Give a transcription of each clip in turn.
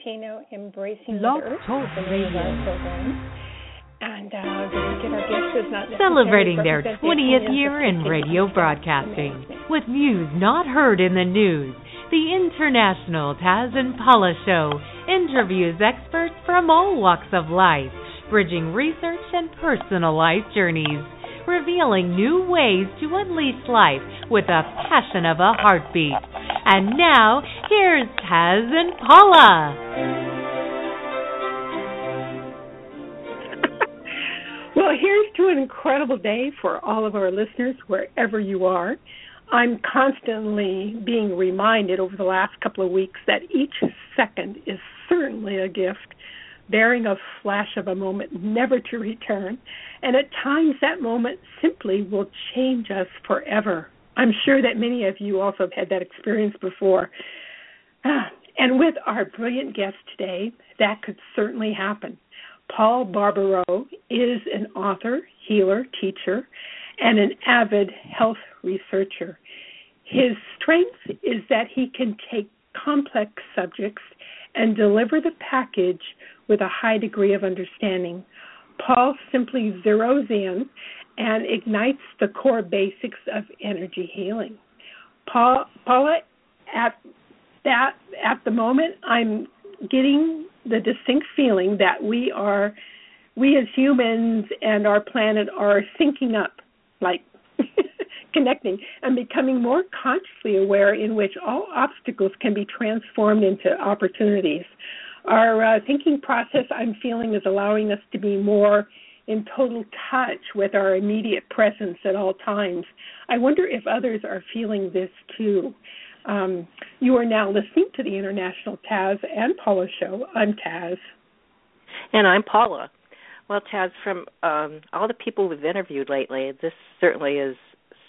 Martino, Embracing Love Earth, Talk the name of our Radio. program. And uh, get our guests is not Celebrating their 20th year in radio broadcasting with news not heard in the news. The International Taz and Paula Show interviews experts from all walks of life, bridging research and personal life journeys, revealing new ways to unleash life with the passion of a heartbeat. And now, here's Taz and Paula. Well, here's to an incredible day for all of our listeners, wherever you are. I'm constantly being reminded over the last couple of weeks that each second is certainly a gift, bearing a flash of a moment never to return. And at times, that moment simply will change us forever. I'm sure that many of you also have had that experience before. Ah, And with our brilliant guest today, that could certainly happen. Paul Barbaro is an author, healer, teacher, and an avid health researcher. His strength is that he can take complex subjects and deliver the package with a high degree of understanding. Paul simply zeroes in and ignites the core basics of energy healing. Paul, Paula, at that at the moment, I'm getting the distinct feeling that we are, we as humans and our planet are syncing up, like connecting and becoming more consciously aware in which all obstacles can be transformed into opportunities. Our uh, thinking process, I'm feeling, is allowing us to be more in total touch with our immediate presence at all times. I wonder if others are feeling this too. Um, you are now listening to the International Taz and Paula Show. I'm Taz. And I'm Paula. Well, Taz, from um, all the people we've interviewed lately, this certainly is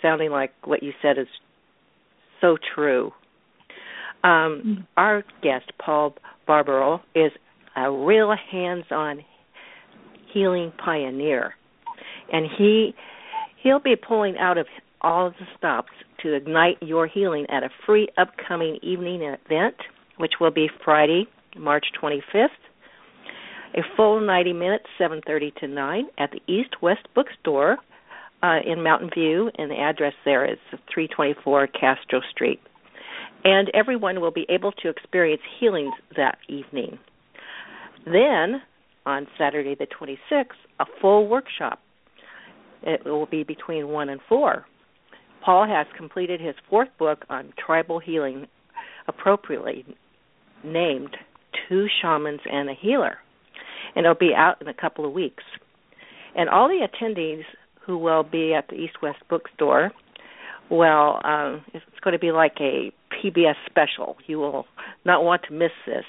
sounding like what you said is so true. Um, Our guest, Paul Barbaro, is a real hands-on healing pioneer, and he he'll be pulling out of all the stops to ignite your healing at a free upcoming evening event, which will be Friday, March 25th. A full 90 minutes, 7:30 to 9, at the East West Bookstore uh, in Mountain View, and the address there is 324 Castro Street. And everyone will be able to experience healings that evening. Then, on Saturday the 26th, a full workshop. It will be between 1 and 4. Paul has completed his fourth book on tribal healing, appropriately named Two Shamans and a Healer. And it'll be out in a couple of weeks. And all the attendees who will be at the East West Bookstore, well, um, it's going to be like a PBS special. You will not want to miss this.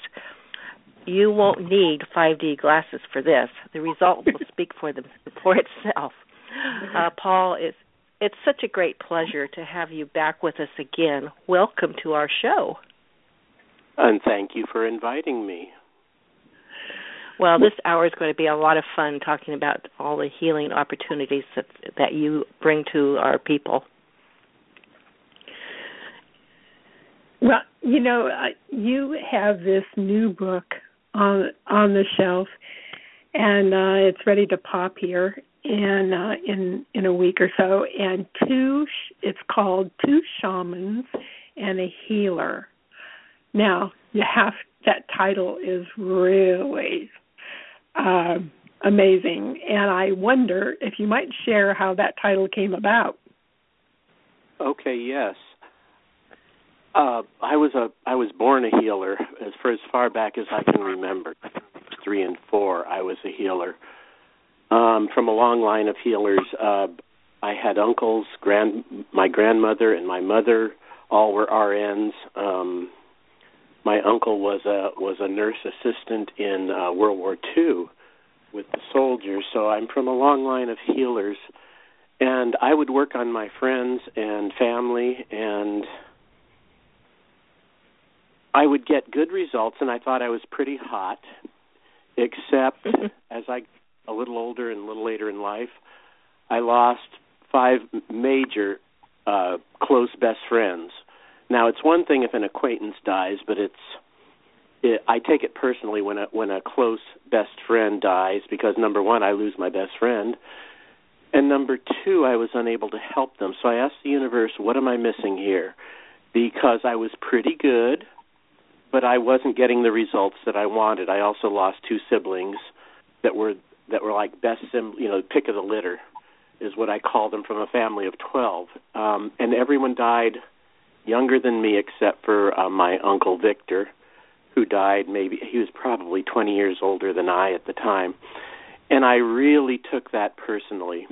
You won't need 5D glasses for this. The result will speak for them for itself. Uh, Paul, it's it's such a great pleasure to have you back with us again. Welcome to our show. And thank you for inviting me. Well, this hour is going to be a lot of fun talking about all the healing opportunities that that you bring to our people. Well, you know, uh, you have this new book on on the shelf, and uh, it's ready to pop here in uh, in in a week or so. And two, it's called Two Shamans and a Healer. Now, you have that title is really um, amazing, and I wonder if you might share how that title came about. Okay, yes. Uh, I was a I was born a healer as for as far back as I can remember. Three and four, I was a healer. Um, from a long line of healers. Uh, I had uncles, grand my grandmother and my mother all were RNs. Um, my uncle was a was a nurse assistant in uh, World War II with the soldiers, so I'm from a long line of healers. And I would work on my friends and family and I would get good results, and I thought I was pretty hot. Except as I a little older and a little later in life, I lost five major uh, close best friends. Now it's one thing if an acquaintance dies, but it's it, I take it personally when a when a close best friend dies because number one, I lose my best friend, and number two, I was unable to help them. So I asked the universe, "What am I missing here?" Because I was pretty good, but I wasn't getting the results that I wanted. I also lost two siblings that were that were like best sim, you know, pick of the litter is what I call them from a family of 12. Um and everyone died younger than me except for uh, my uncle Victor who died maybe he was probably 20 years older than I at the time. And I really took that personally.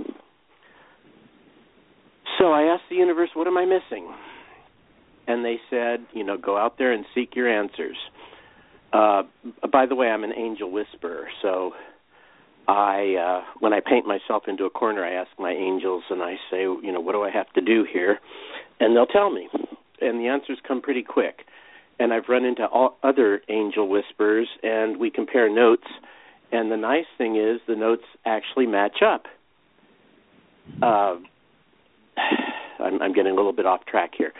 So I asked the universe, what am I missing? And they said, you know, go out there and seek your answers. Uh by the way, I'm an angel whisperer, so I uh when I paint myself into a corner, I ask my angels and I say, you know, what do I have to do here? And they'll tell me. And the answers come pretty quick and I've run into all other angel whisperers, and we compare notes. And the nice thing is, the notes actually match up. Uh, I'm, I'm getting a little bit off track here.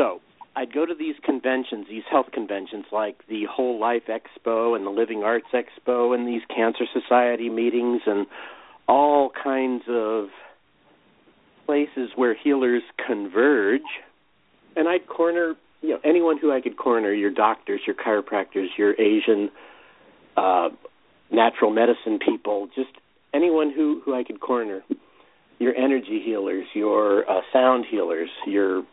So I'd go to these conventions, these health conventions, like the Whole Life Expo and the Living Arts Expo, and these Cancer Society meetings, and all kinds of places where healers converge. And I'd corner you know anyone who I could corner, your doctors, your chiropractors, your Asian uh, natural medicine people, just anyone who who I could corner, your energy healers, your uh, sound healers, your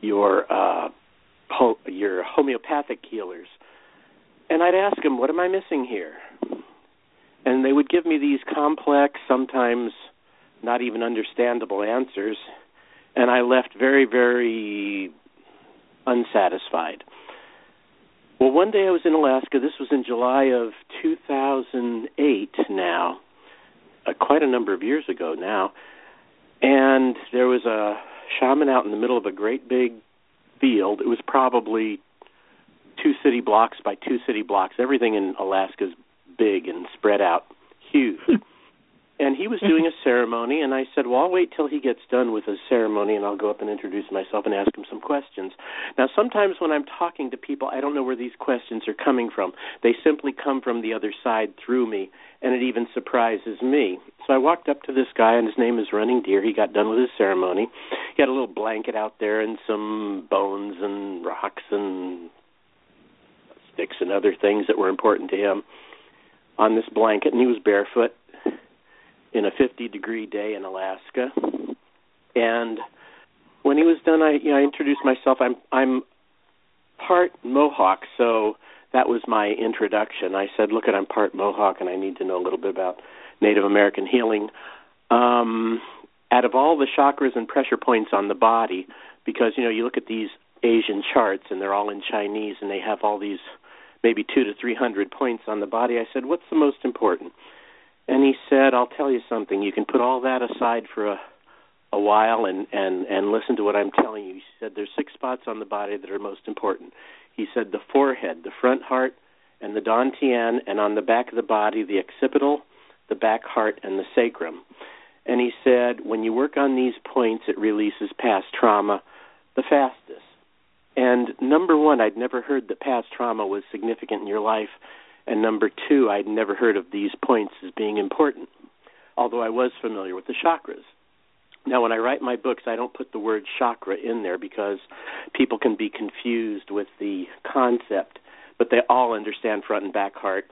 your uh, ho- your homeopathic healers, and I'd ask them, "What am I missing here?" And they would give me these complex, sometimes not even understandable answers, and I left very, very unsatisfied. Well, one day I was in Alaska. This was in July of 2008 now, uh, quite a number of years ago now. And there was a shaman out in the middle of a great big field. It was probably two city blocks by two city blocks. Everything in Alaska is big and spread out, huge. and he was doing a ceremony and I said, "Well, I'll wait till he gets done with his ceremony and I'll go up and introduce myself and ask him some questions." Now, sometimes when I'm talking to people, I don't know where these questions are coming from. They simply come from the other side through me, and it even surprises me. So I walked up to this guy and his name is Running Deer. He got done with his ceremony. He had a little blanket out there and some bones and rocks and sticks and other things that were important to him on this blanket and he was barefoot in a 50 degree day in Alaska. And when he was done, I you know I introduced myself. I'm I'm part Mohawk, so that was my introduction. I said, "Look, at I'm part Mohawk, and I need to know a little bit about Native American healing." Um, out of all the chakras and pressure points on the body, because you know you look at these Asian charts and they're all in Chinese, and they have all these maybe two to three hundred points on the body. I said, "What's the most important?" And he said, "I'll tell you something. You can put all that aside for a a while and and and listen to what I'm telling you." He said, "There's six spots on the body that are most important." He said, "The forehead, the front heart, and the dantian, and on the back of the body, the occipital, the back heart, and the sacrum." And he said, "When you work on these points, it releases past trauma the fastest." And number one, I'd never heard that past trauma was significant in your life and number two, I'd never heard of these points as being important, although I was familiar with the chakras. Now, when I write my books, I don't put the word chakra in there because people can be confused with the concept, but they all understand front and back heart.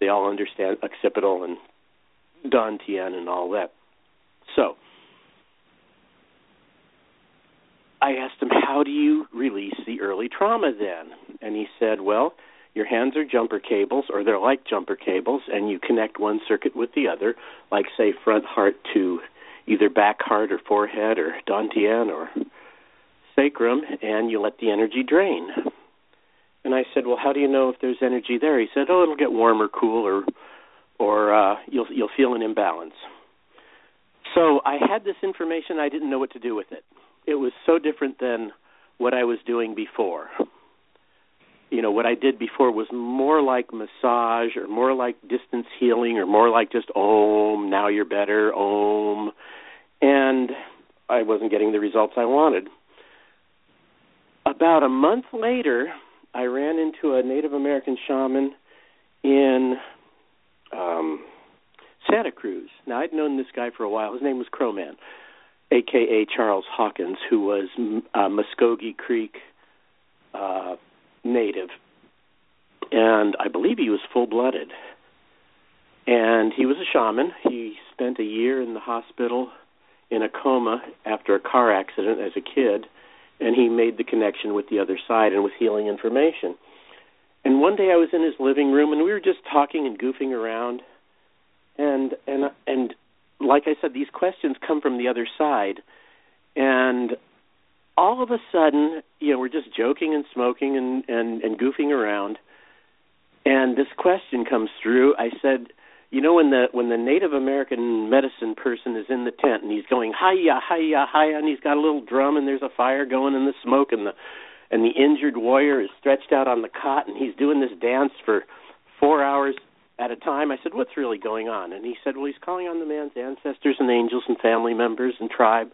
They all understand occipital and dantian and all that. So, I asked him, How do you release the early trauma then? And he said, Well, your hands are jumper cables, or they're like jumper cables, and you connect one circuit with the other, like, say, front heart to either back heart or forehead or dantian or sacrum, and you let the energy drain. And I said, "Well, how do you know if there's energy there?" He said, "Oh, it'll get warm or cool, or or uh, you'll you'll feel an imbalance." So I had this information. I didn't know what to do with it. It was so different than what I was doing before you know what I did before was more like massage or more like distance healing or more like just om now you're better om and I wasn't getting the results I wanted. About a month later, I ran into a Native American shaman in um Santa Cruz. Now I'd known this guy for a while. His name was Crowman, aka Charles Hawkins, who was a Muskogee Creek uh native. And I believe he was full-blooded. And he was a shaman. He spent a year in the hospital in a coma after a car accident as a kid, and he made the connection with the other side and with healing information. And one day I was in his living room and we were just talking and goofing around and and and like I said these questions come from the other side and all of a sudden, you know, we're just joking and smoking and and and goofing around and this question comes through. I said, you know when the when the Native American medicine person is in the tent and he's going hiya hiya hiya and he's got a little drum and there's a fire going in the smoke and the and the injured warrior is stretched out on the cot and he's doing this dance for four hours at a time. I said, "What's really going on?" And he said, "Well, he's calling on the man's ancestors and angels and family members and tribe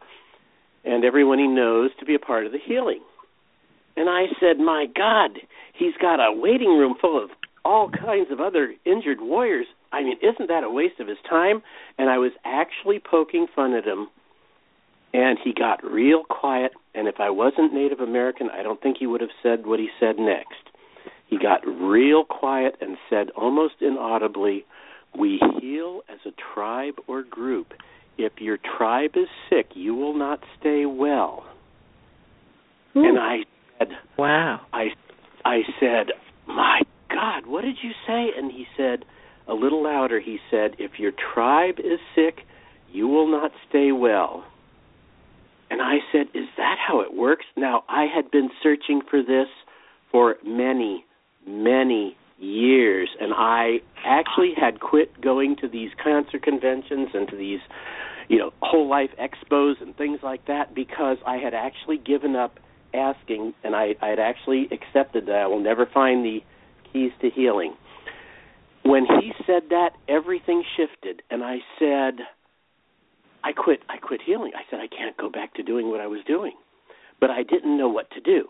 and everyone he knows to be a part of the healing." And I said, "My God, he's got a waiting room full of all kinds of other injured warriors. I mean, isn't that a waste of his time? And I was actually poking fun at him. And he got real quiet. And if I wasn't Native American, I don't think he would have said what he said next. He got real quiet and said almost inaudibly, We heal as a tribe or group. If your tribe is sick, you will not stay well. Ooh. And I said, Wow. I I said, My God, what did you say? And he said, a little louder, he said, If your tribe is sick, you will not stay well. And I said, Is that how it works? Now, I had been searching for this for many, many years, and I actually had quit going to these cancer conventions and to these, you know, whole life expos and things like that because I had actually given up asking, and I, I had actually accepted that I will never find the keys to healing. When he said that, everything shifted, and I said, I quit. I quit healing. I said I can't go back to doing what I was doing, but I didn't know what to do.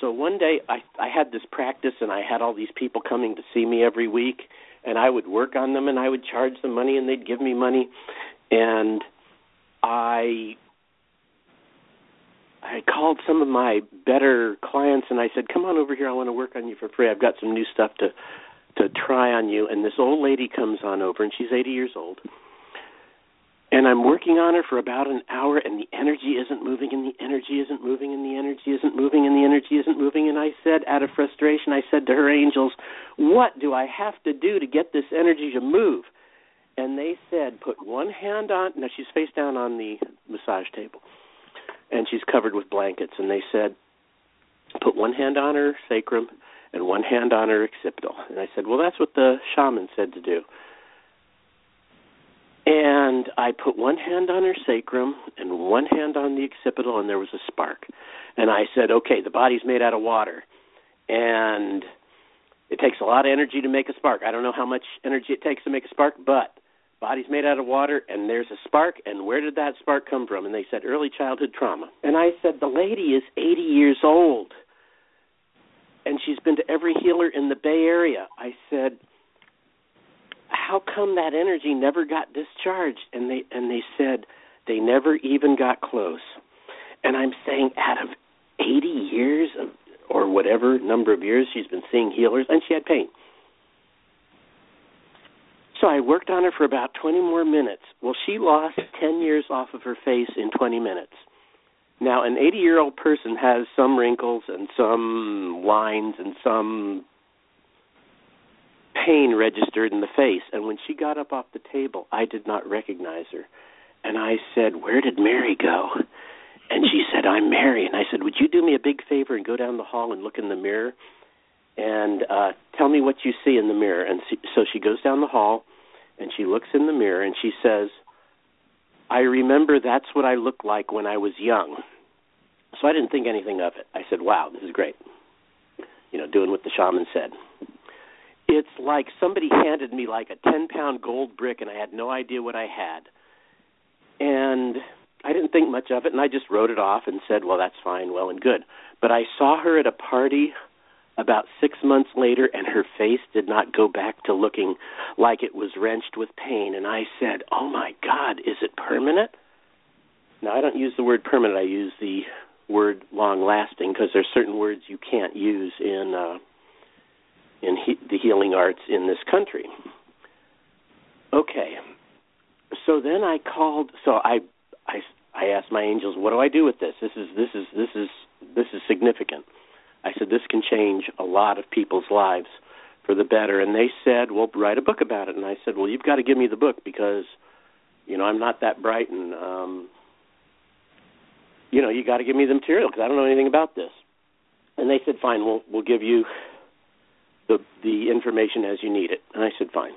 So one day I I had this practice, and I had all these people coming to see me every week, and I would work on them, and I would charge them money, and they'd give me money, and I I called some of my better clients and I said, "Come on over here. I want to work on you for free. I've got some new stuff to to try on you." And this old lady comes on over and she's 80 years old. And I'm working on her for about an hour and the energy isn't moving and the energy isn't moving and the energy isn't moving and the energy isn't moving and I said out of frustration I said to her angels, "What do I have to do to get this energy to move?" And they said, "Put one hand on." Now she's face down on the massage table and she's covered with blankets. And they said, put one hand on her sacrum and one hand on her occipital. And I said, well, that's what the shaman said to do. And I put one hand on her sacrum and one hand on the occipital, and there was a spark. And I said, okay, the body's made out of water. And it takes a lot of energy to make a spark. I don't know how much energy it takes to make a spark, but body's made out of water and there's a spark and where did that spark come from and they said early childhood trauma and i said the lady is 80 years old and she's been to every healer in the bay area i said how come that energy never got discharged and they and they said they never even got close and i'm saying out of 80 years of or whatever number of years she's been seeing healers and she had pain so I worked on her for about 20 more minutes. Well, she lost 10 years off of her face in 20 minutes. Now, an 80 year old person has some wrinkles and some lines and some pain registered in the face. And when she got up off the table, I did not recognize her. And I said, Where did Mary go? And she said, I'm Mary. And I said, Would you do me a big favor and go down the hall and look in the mirror? and uh tell me what you see in the mirror and so she goes down the hall and she looks in the mirror and she says i remember that's what i looked like when i was young so i didn't think anything of it i said wow this is great you know doing what the shaman said like somebody handed me like a ten pound gold brick and i had no idea what i had and I didn't think much of it, and I just wrote it off and said, "Well, that's fine, well and good." But I saw her at a party about six months later, and her face did not go back to looking like it was wrenched with pain. And I said, "Oh my God, is it permanent?" Now I don't use the word permanent. I use the word long lasting because there's certain words you can't use in uh, in he- the healing arts in this country. Okay, so then I called. So I I I asked my angels, "What do I do with this? This is this is this is this is significant." I said, "This can change a lot of people's lives for the better." And they said, "Well, write a book about it." And I said, "Well, you've got to give me the book because, you know, I'm not that bright, and um, you know, you got to give me the material because I don't know anything about this." And they said, "Fine, we'll we'll give you the the information as you need it." And I said, "Fine."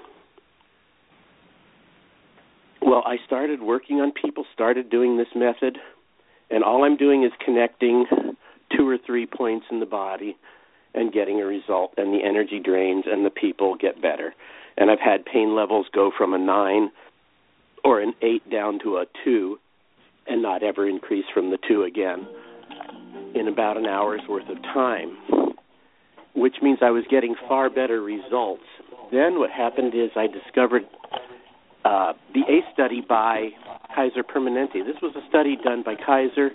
Well, I started working on people, started doing this method, and all I'm doing is connecting two or three points in the body and getting a result, and the energy drains and the people get better. And I've had pain levels go from a nine or an eight down to a two and not ever increase from the two again in about an hour's worth of time, which means I was getting far better results. Then what happened is I discovered uh, the ACE study by Kaiser Permanente. This was a study done by Kaiser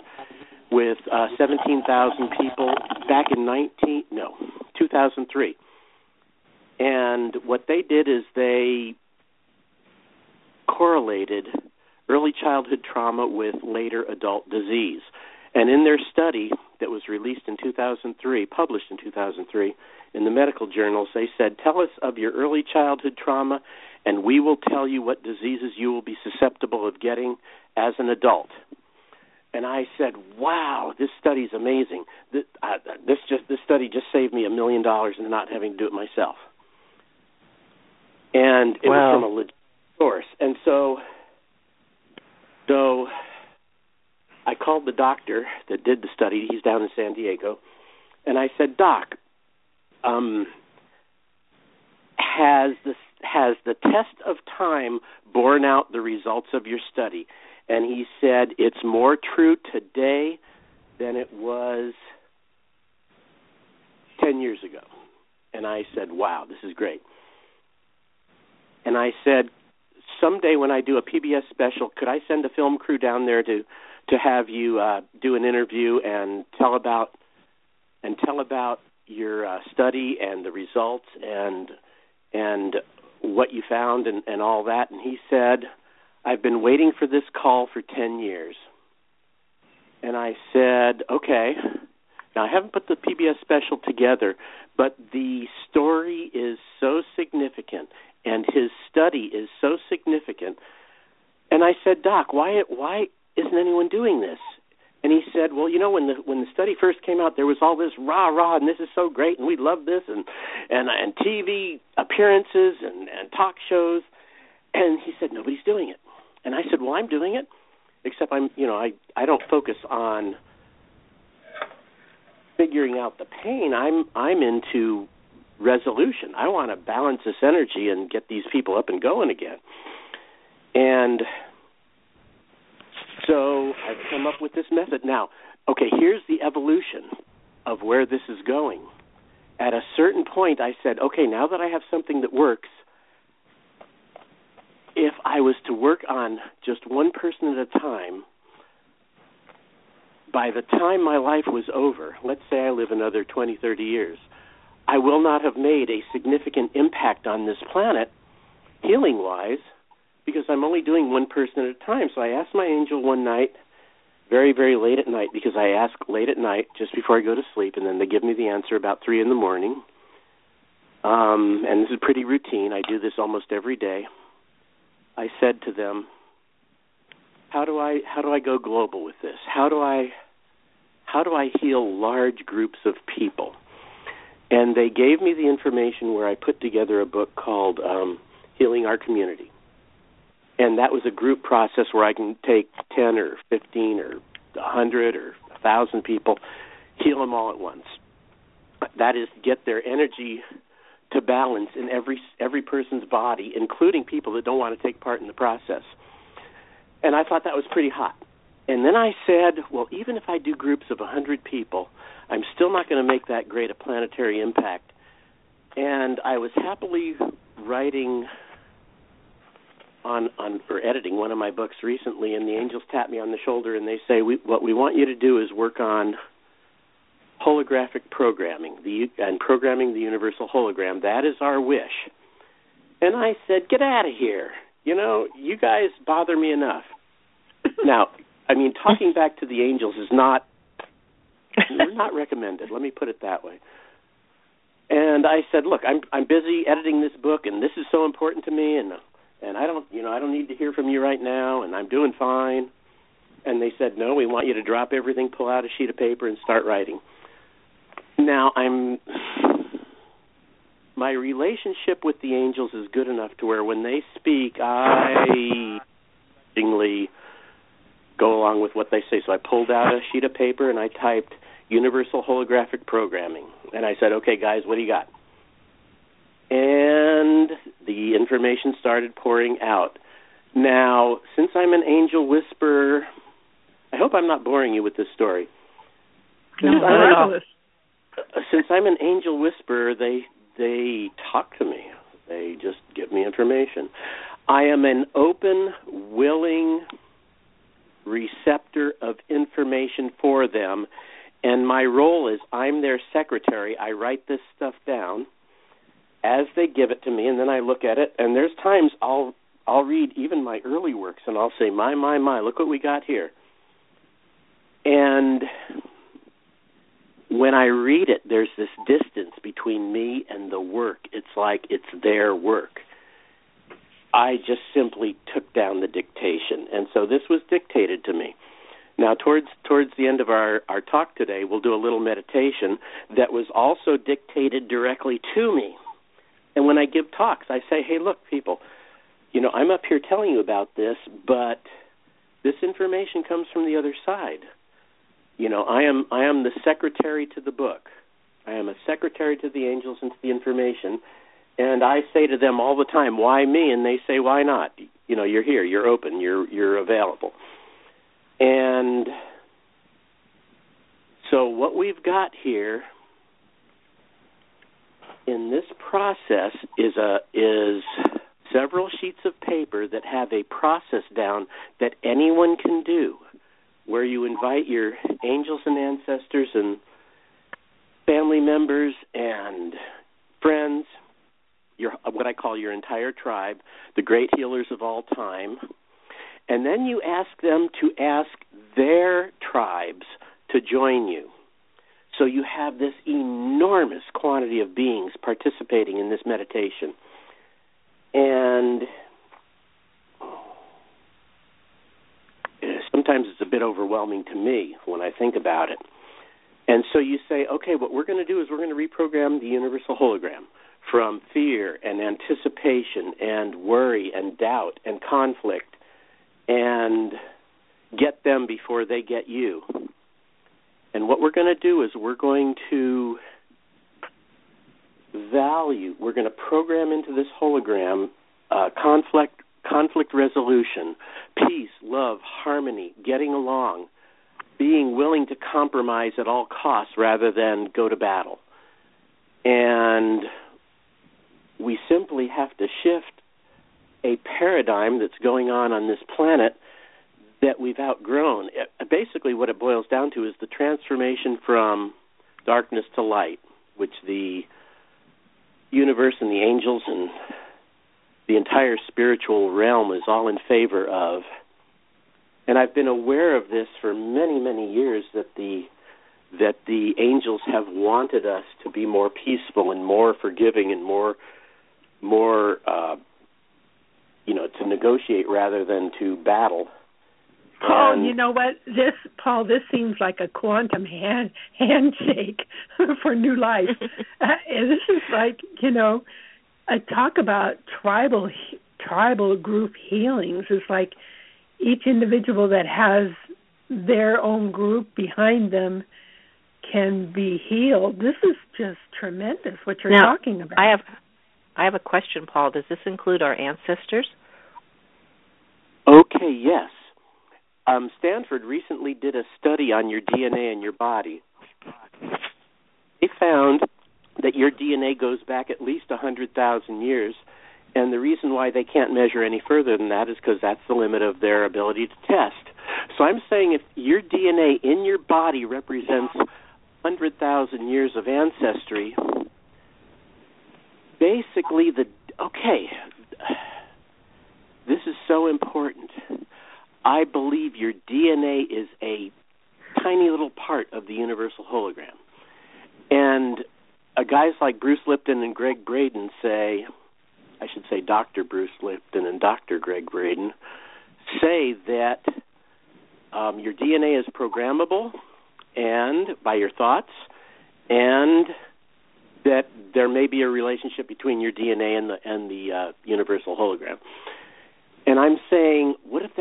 with uh, 17,000 people back in 19 no 2003. And what they did is they correlated early childhood trauma with later adult disease. And in their study that was released in 2003, published in 2003 in the medical journals, they said, "Tell us of your early childhood trauma and we will tell you what diseases you will be susceptible of getting as an adult." and I said, "Wow, this study's amazing. This, uh, this just this study just saved me a million dollars and not having to do it myself." And it wow. was from a legit source. And so, so I called the doctor that did the study. He's down in San Diego, and I said, "Doc, um, has the has the test of time borne out the results of your study?" and he said it's more true today than it was 10 years ago. And I said, "Wow, this is great." And I said, "Someday when I do a PBS special, could I send a film crew down there to to have you uh do an interview and tell about and tell about your uh, study and the results and and what you found and and all that?" And he said, I've been waiting for this call for 10 years. And I said, okay. Now, I haven't put the PBS special together, but the story is so significant and his study is so significant. And I said, Doc, why why isn't anyone doing this? And he said, "Well, you know, when the when the study first came out, there was all this rah rah, and this is so great, and we love this, and and and TV appearances and and talk shows." And he said, "Nobody's doing it." And I said, "Well, I'm doing it, except I'm, you know, I I don't focus on figuring out the pain. I'm I'm into resolution. I want to balance this energy and get these people up and going again." And I've come up with this method. Now, okay, here's the evolution of where this is going. At a certain point, I said, okay, now that I have something that works, if I was to work on just one person at a time, by the time my life was over, let's say I live another 20, 30 years, I will not have made a significant impact on this planet, healing wise, because I'm only doing one person at a time. So I asked my angel one night, very, very late at night, because I ask late at night just before I go to sleep, and then they give me the answer about 3 in the morning. Um, and this is pretty routine. I do this almost every day. I said to them, "How do I how do I go global with this? How do I how do I heal large groups of people?" And they gave me the information where I put together a book called um, Healing Our Community. And that was a group process where I can take 10 or 15 or a 100 or a 1,000 people, heal them all at once. That is, get their energy to balance in every every person's body, including people that don't want to take part in the process. And I thought that was pretty hot. And then I said, well, even if I do groups of a 100 people, I'm still not going to make that great a planetary impact. And I was happily writing on on or editing one of my books recently and the angels tap me on the shoulder and they say we, what we want you to do is work on holographic programming the and programming the universal hologram. That is our wish. And i said get out of here. You know you guys bother me enough. Now i mean talking back to the angels is not not recommended. Let me put it that way. And i said look i'm i'm busy editing this book and this is so important to me and and I don't, you know, I don't need to hear from you right now, and I'm doing fine. And they said, no, we want you to drop everything, pull out a sheet of paper, and start writing. Now I'm, my relationship with the angels is good enough to where when they speak, I, go along with what they say. So I pulled out a sheet of paper and I typed universal holographic programming, and I said, okay, guys, what do you got? And the information started pouring out. Now, since I'm an angel whisperer, I hope I'm not boring you with this story. Since no, I'm, an, since I'm an angel whisperer, they they talk to me. They just give me information. I am an open, willing receptor of information for them, and my role is I'm their secretary. I write this stuff down as they give it to me, and then I look at it. And there's times I'll I'll read even my early works, and I'll say, "My, my, my! Look what we got here." And when I read it, there's this distance between me and the work. It's like it's their work. I just simply took down the dictation, and so this was dictated to me. Now, towards towards the end of our our talk today, we'll do a little meditation that was also dictated directly to me. And when I give talks, I say, "Hey, look, people, you know, I'm up here telling you about this, but this information comes from the other side. You know, I am I am the secretary to the book. I am a secretary to the angels and to the information, and I say to them all the time, "Why me?" And they say, "Why not?" You know, you're here, you're open, you're you're available. And so what we've got here in this process is a is several sheets of paper that have a process down that anyone can do where you invite your angels and ancestors and family members and friends your what I call your entire tribe the great healers of all time and then you ask them to ask their tribes to join you so you have this enormous quantity of beings participating in this meditation. And sometimes it's a bit overwhelming to me when I think about it. And so you say, okay, what we're going to do is we're going to reprogram the universal hologram from fear and anticipation and worry and doubt and conflict and get them before they get you. And what we're going to do is we're going to value, we're going to program into this hologram uh, conflict conflict resolution, peace, love, harmony, getting along, being willing to compromise at all costs rather than go to battle. And we simply have to shift a paradigm that's going on on this planet that we've outgrown. basically, what it boils down to is the transformation from darkness to light, which the universe and the angels and the entire spiritual realm is all in favor of. And I've been aware of this for many, many years that the that the angels have wanted us to be more peaceful and more forgiving and more more uh you know to negotiate rather than to battle Paul, and, you know what? This Paul, this seems like a quantum hand handshake for new life. uh, this is like you know, I talk about tribal tribal group healings. It's like each individual that has their own group behind them can be healed. This is just tremendous what you're now, talking about. I have I have a question, Paul. Does this include our ancestors? Okay, yes um, Stanford recently did a study on your DNA in your body. They found that your DNA goes back at least 100,000 years, and the reason why they can't measure any further than that is because that's the limit of their ability to test. So I'm saying if your DNA in your body represents 100,000 years of ancestry, basically the okay, this is so important. I believe your DNA is a tiny little part of the universal hologram. And uh, guys like Bruce Lipton and Gregg Braden say, I should say Dr. Bruce Lipton and Dr. Gregg Braden, say that um, your DNA is programmable and by your thoughts, and that there may be a relationship between your DNA and the and the uh, universal hologram. And I'm saying,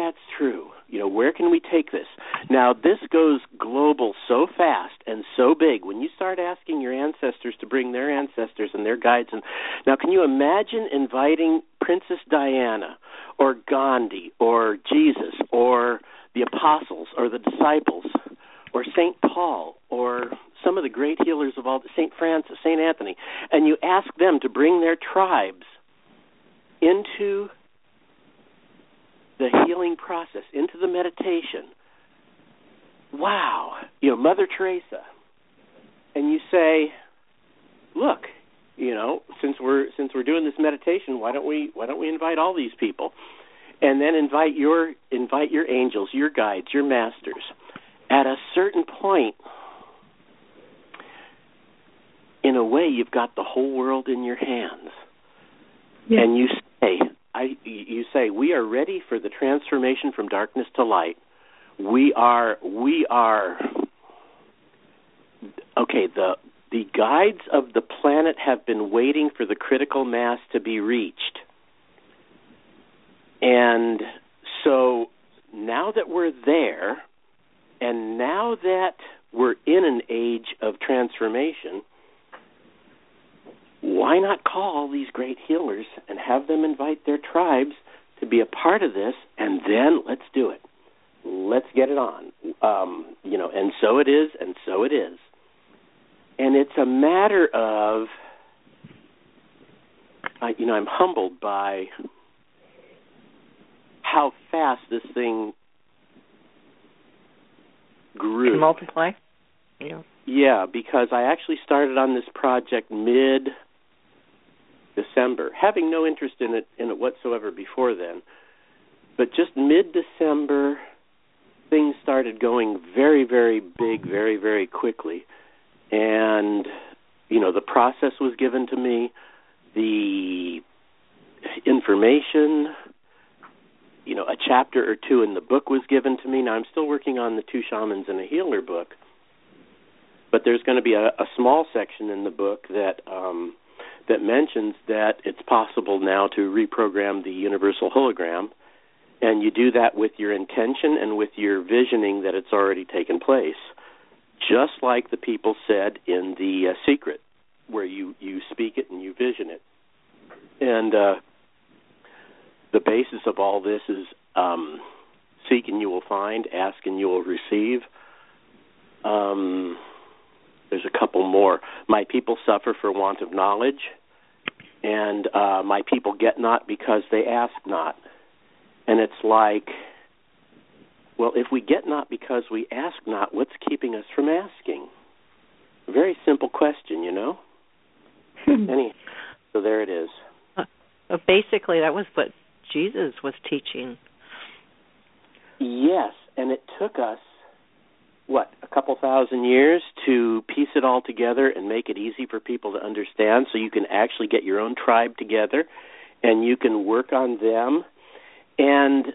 that's true? You know, where can we take this? Now, this goes global so fast and so big. When you start asking your ancestors to bring their ancestors and their guides, and now, can you imagine inviting Princess Diana or Gandhi or Jesus or the apostles or the disciples or Saint Paul or some of the great healers of all Saint Francis, Saint Anthony, and you ask them to bring their tribes into the healing process, into the meditation. Wow, you know, Mother Teresa. And you say, look, you know, since we're since we're doing this meditation, why don't we why don't we invite all these people? And then invite your invite your angels, your guides, your masters. At a certain point, in a way you've got the whole world in your hands. Yeah. And you say, I you say we are ready for the transformation from darkness to light. We are we are okay, the the guides of the planet have been waiting for the critical mass to be reached. And so now that we're there and now that we're in an age of transformation, why not call these great healers and have them invite their tribes to be a part of this, and then let's do it. Let's get it on. Um, you know, and so it is, and so it is. And it's a matter of, uh, you know, I'm humbled by how fast this thing grew. Can multiply. Yeah. Yeah, because I actually started on this project mid December, having no interest in it in it whatsoever before then. But just mid December, things started going very, very big, very, very quickly, and you know the process was given to me, the information, you know, a chapter or two in the book was given to me. Now I'm still working on the two shamans and a healer book, but there's going to be a, a small section in the book that um, that mentions that it's possible now to reprogram the universal hologram, and you do that with your intention and with your visioning that it's already taken place, just like the people said in the uh, secret, where you you speak it and you vision it, and uh, the basis of all this is um, seek and you will find, ask and you will receive. Um, there's a couple more. My people suffer for want of knowledge, and uh, my people get not because they ask not. And it's like, well, if we get not because we ask not, what's keeping us from asking? Very simple question, you know. Any, so there it is. Uh, basically, that was what Jesus was teaching. Yes, and it took us what a couple thousand years to piece it all together and make it easy for people to understand so you can actually get your own tribe together and you can work on them? And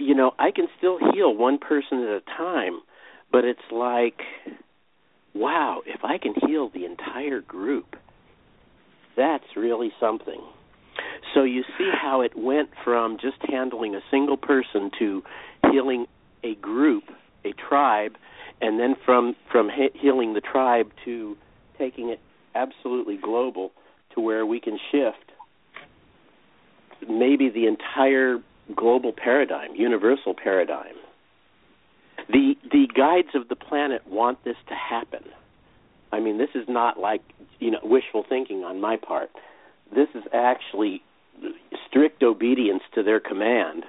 you know i can still heal one person at a time but it's like wow if i can heal the entire group that's really something. So you see how it went from just handling a single person to healing a group a tribe, and then from from he- healing the tribe to taking it absolutely global to where we can shift maybe the entire global paradigm, universal paradigm. the the guides of the planet want this to happen. I mean, this is not like you know wishful thinking on my part. This is actually strict obedience to their command.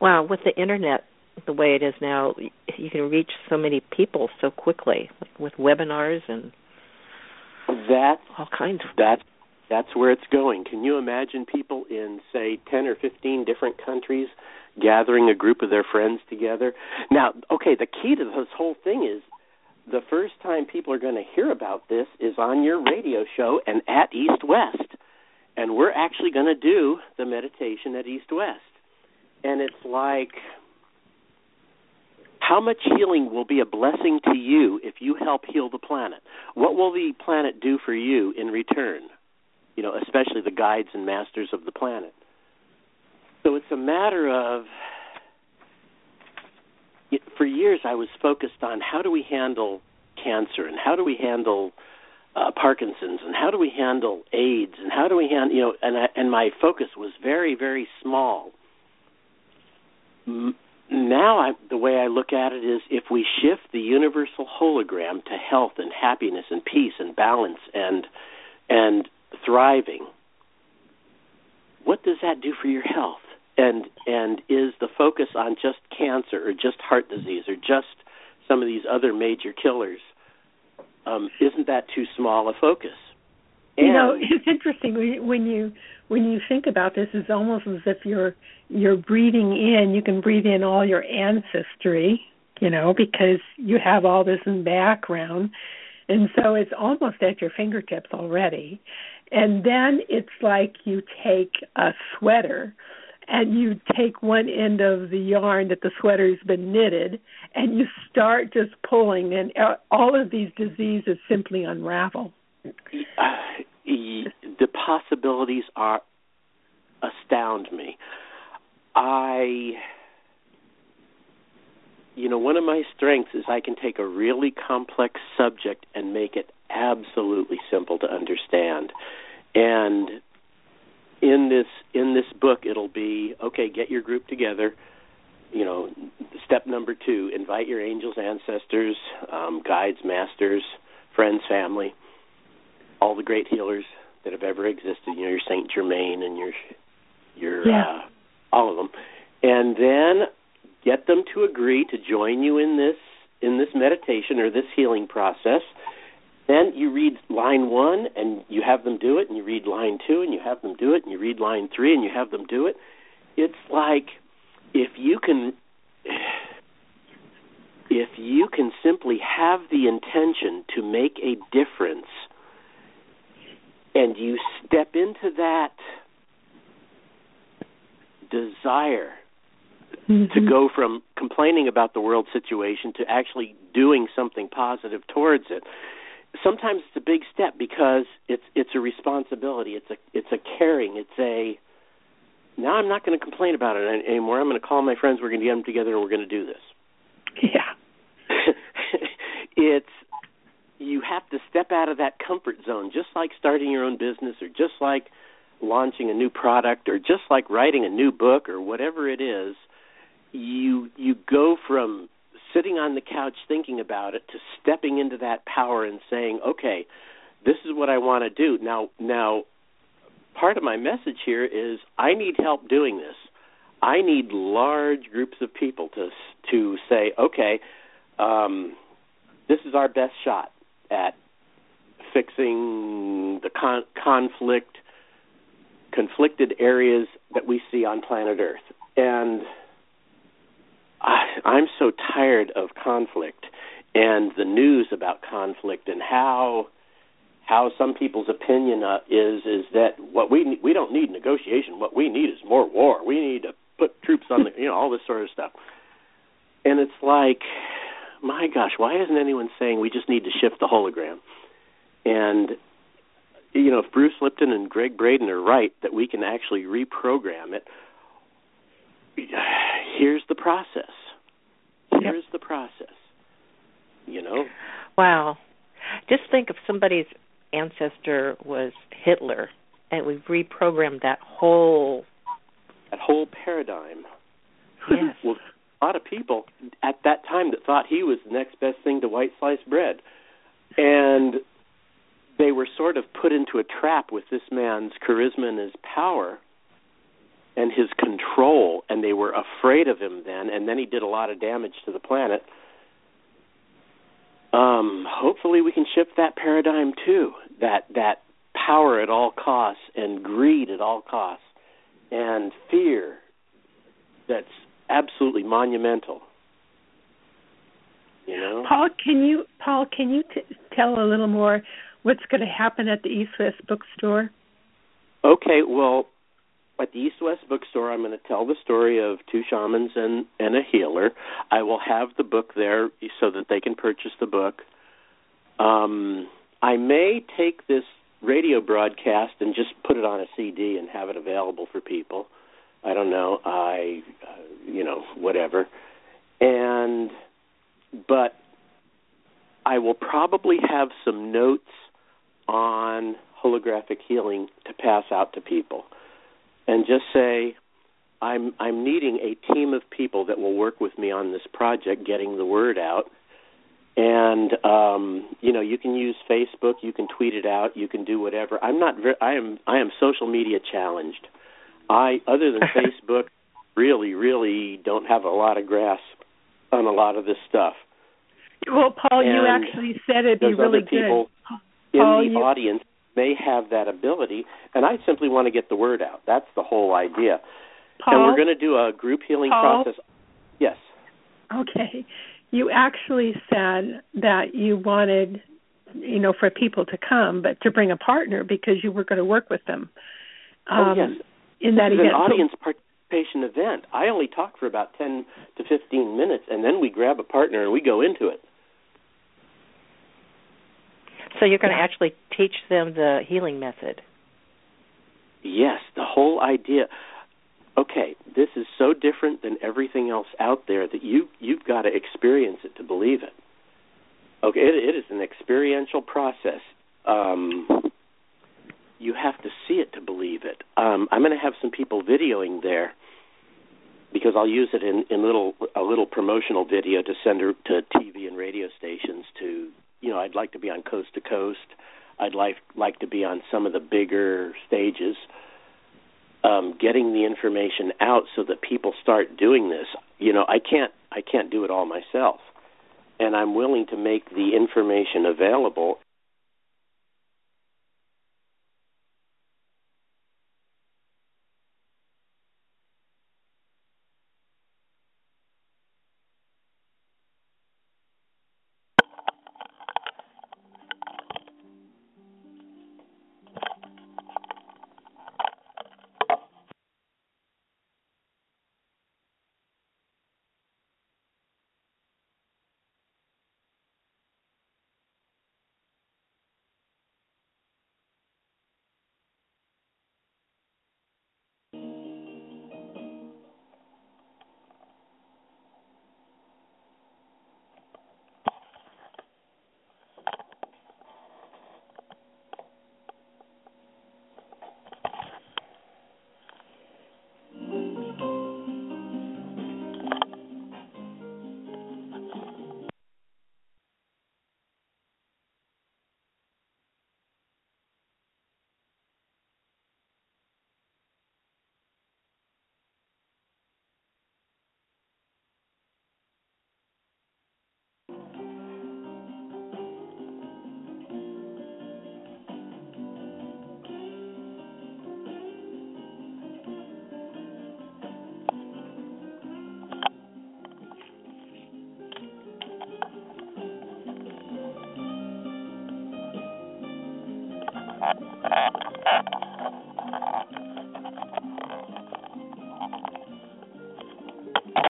Wow, with the internet the way it is now, you can reach so many people so quickly with webinars and that all kinds of that's that's where it's going. Can you imagine people in say 10 or 15 different countries gathering a group of their friends together? Now, okay, the key to this whole thing is the first time people are going to hear about this is on your radio show and at East West. And we're actually going to do the meditation at East West. And it's like how much healing will be a blessing to you if you help heal the planet? What will the planet do for you in return? You know, especially the guides and masters of the planet. So it's a matter of for years I was focused on how do we handle cancer and how do we handle uh, Parkinson's and how do we handle AIDS and how do we handle you know and I, and my focus was very very small now I, the way I look at it is if we shift the universal hologram to health and happiness and peace and balance and and thriving, what does that do for your health? And and is the focus on just cancer or just heart disease or just some of these other major killers? Um, isn't that too small a focus? And, you know, it's interesting when you when you think about this. It's almost as if you're you're breathing in. You can breathe in all your ancestry, you know, because you have all this in background, and so it's almost at your fingertips already. And then it's like you take a sweater and you take one end of the yarn that the sweater's been knitted and you start just pulling and uh, all of these diseases simply unravel uh, the possibilities are astound me. I you know, one of my strengths is I can take a really complex subject and make it absolutely simple to understand. And in this in this book it'll be okay, get your group together. You know, step number 2, invite your angels, ancestors, um, guides, masters, friends, family all the great healers that have ever existed. You know, your Saint Germain and your your yeah. uh, all of them, and then get them to agree to join you in this in this meditation or this healing process. Then you read line one and you have them do it, and you read line two and you have them do it, and you read line three and you have them do it. It's like if you can if you can simply have the intention to make a difference and you step into that desire mm-hmm. to go from complaining about the world situation to actually doing something positive towards it. Sometimes it's a big step because it's it's a responsibility. It's a it's a caring. It's a now I'm not going to complain about it anymore. I'm going to call my friends. We're going to get them together and we're going to do this. Yeah. It's you have to step out of that comfort zone, just like starting your own business or just like launching a new product or just like writing a new book or whatever it is. You you go from sitting on the couch thinking about it to stepping into that power and saying, "Okay, this is what I want to do." Now now part of my message here is I need help doing this. I need large groups of people to to say, "Okay, um this is our best shot at fixing the con- conflict, conflicted areas that we see on planet Earth. And I, I'm so tired of conflict and the news about conflict and how how some people's opinion uh, is is that what we ne- we don't need negotiation. What we need is more war. We need to put troops on the you know all this sort of stuff. And it's like my gosh, why isn't anyone saying we just need to shift the hologram? And you know, if Bruce Lipton and Gregg Braden are right that we can actually reprogram it, here's the process. Here's the process. You know? Wow. Just think if somebody's ancestor was Hitler and we've reprogrammed that whole that whole paradigm Yes. well, a lot of people at that time that thought he was the next best thing to white sliced bread, and they were sort of put into a trap with this man's charisma and his power and his control and they were afraid of him then and then he did a lot of damage to the planet. Um hopefully we can shift that paradigm too that that power at all costs and greed at all costs and fear that's absolutely monumental you know paul can you paul can you t- tell a little more what's going to happen at the east west bookstore okay well at the East West Bookstore, I'm going to tell the story of two shamans and and a healer. I will have the book there so that they can purchase the book. Um, I may take this radio broadcast and just put it on a CD and have it available for people. I don't know. I, uh, you know, whatever. And, but I will probably have some notes on holographic healing to pass out to people and just say I'm I'm needing a team of people that will work with me on this project, getting the word out. And um, you know, you can use Facebook, you can tweet it out, you can do whatever. I'm not very, I am I am social media challenged. I other than Facebook, really really don't have a lot of grasp on a lot of this stuff. Well, Paul, and you actually said it'd be really other people good. in Paul, the you, audience may have that ability, and I simply want to get the word out. That's the whole idea. Paul, and we're going to do a group healing Paul? process. Yes. Okay. You actually said that you wanted, you know, for people to come, but to bring a partner because you were going to work with them. Um, oh yes. In that event. an audience participation event. I only talk for about ten to fifteen minutes, and then we grab a partner and we go into it. So you're going to actually teach them the healing method. Yes, the whole idea. Okay, this is so different than everything else out there that you you've got to experience it to believe it. Okay, it, it is an experiential process. Um, you have to see it to believe it. Um, I'm going to have some people videoing there because I'll use it in in little a little promotional video to send her to TV and radio stations to you know I'd like to be on coast to coast. I'd like like to be on some of the bigger stages. Um, getting the information out so that people start doing this. You know, I can't I can't do it all myself, and I'm willing to make the information available